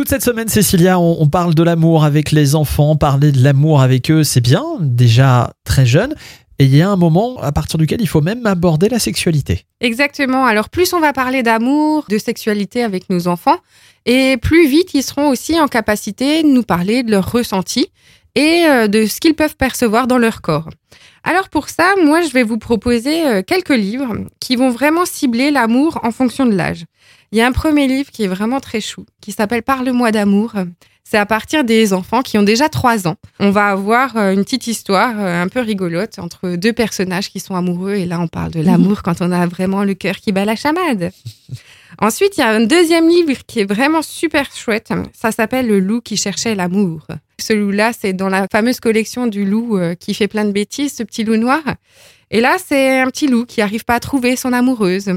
Toute cette semaine, Cécilia, on, parle de l'amour avec les enfants. Parler de l'amour avec eux, c'est bien, déjà très jeune. Et il y a un moment à partir duquel il faut même aborder la sexualité. Exactement. Alors plus on va parler d'amour, de sexualité avec nos enfants, et plus vite ils seront aussi en capacité de nous parler de leurs ressentis et euh, de ce qu'ils peuvent percevoir dans leur corps. Alors pour ça, moi je vais vous proposer euh, quelques livres qui vont vraiment cibler l'amour en fonction de l'âge. Il y a un premier livre qui est vraiment très chou, qui s'appelle Parle-moi d'amour. C'est à partir des enfants qui ont déjà 3 ans. On va avoir euh, une petite histoire un peu rigolote entre deux personnages qui sont amoureux. Et là, on parle de l'amour quand on a vraiment le cœur qui bat la chamade. Ensuite, il y a un deuxième livre qui est vraiment super chouette. Ça s'appelle Le loup qui cherchait l'amour. Ce loup-là, c'est dans la fameuse collection du loup euh, qui fait plein de bêtises, ce petit loup noir. Et là, c'est un petit loup qui n'arrive pas à trouver son amoureuse.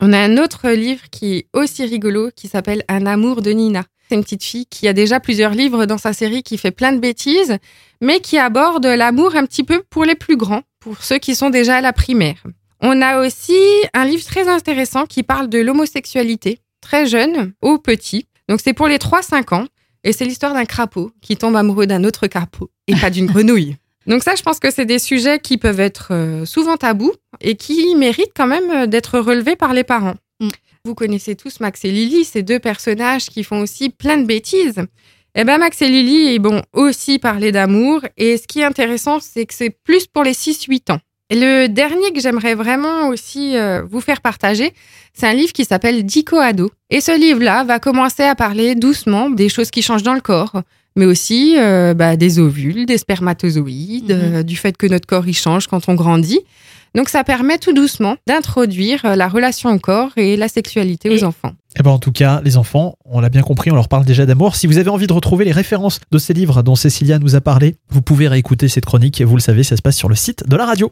On a un autre livre qui est aussi rigolo qui s'appelle Un amour de Nina. C'est une petite fille qui a déjà plusieurs livres dans sa série qui fait plein de bêtises, mais qui aborde l'amour un petit peu pour les plus grands, pour ceux qui sont déjà à la primaire. On a aussi un livre très intéressant qui parle de l'homosexualité, très jeune au petit. Donc c'est pour les 3-5 ans, et c'est l'histoire d'un crapaud qui tombe amoureux d'un autre crapaud, et pas d'une grenouille. Donc ça, je pense que c'est des sujets qui peuvent être euh, souvent tabous et qui méritent quand même euh, d'être relevés par les parents. Mm. Vous connaissez tous Max et Lily, ces deux personnages qui font aussi plein de bêtises. Eh ben Max et Lily ils vont aussi parler d'amour et ce qui est intéressant, c'est que c'est plus pour les 6-8 ans. Le dernier que j'aimerais vraiment aussi euh, vous faire partager, c'est un livre qui s'appelle Dico Ado. Et ce livre-là va commencer à parler doucement des choses qui changent dans le corps, mais aussi euh, bah, des ovules, des spermatozoïdes, Mhm. euh, du fait que notre corps il change quand on grandit. Donc ça permet tout doucement d'introduire la relation au corps et la sexualité aux enfants. Eh ben en tout cas, les enfants, on l'a bien compris, on leur parle déjà d'amour. Si vous avez envie de retrouver les références de ces livres dont Cécilia nous a parlé, vous pouvez réécouter cette chronique. Vous le savez, ça se passe sur le site de la radio.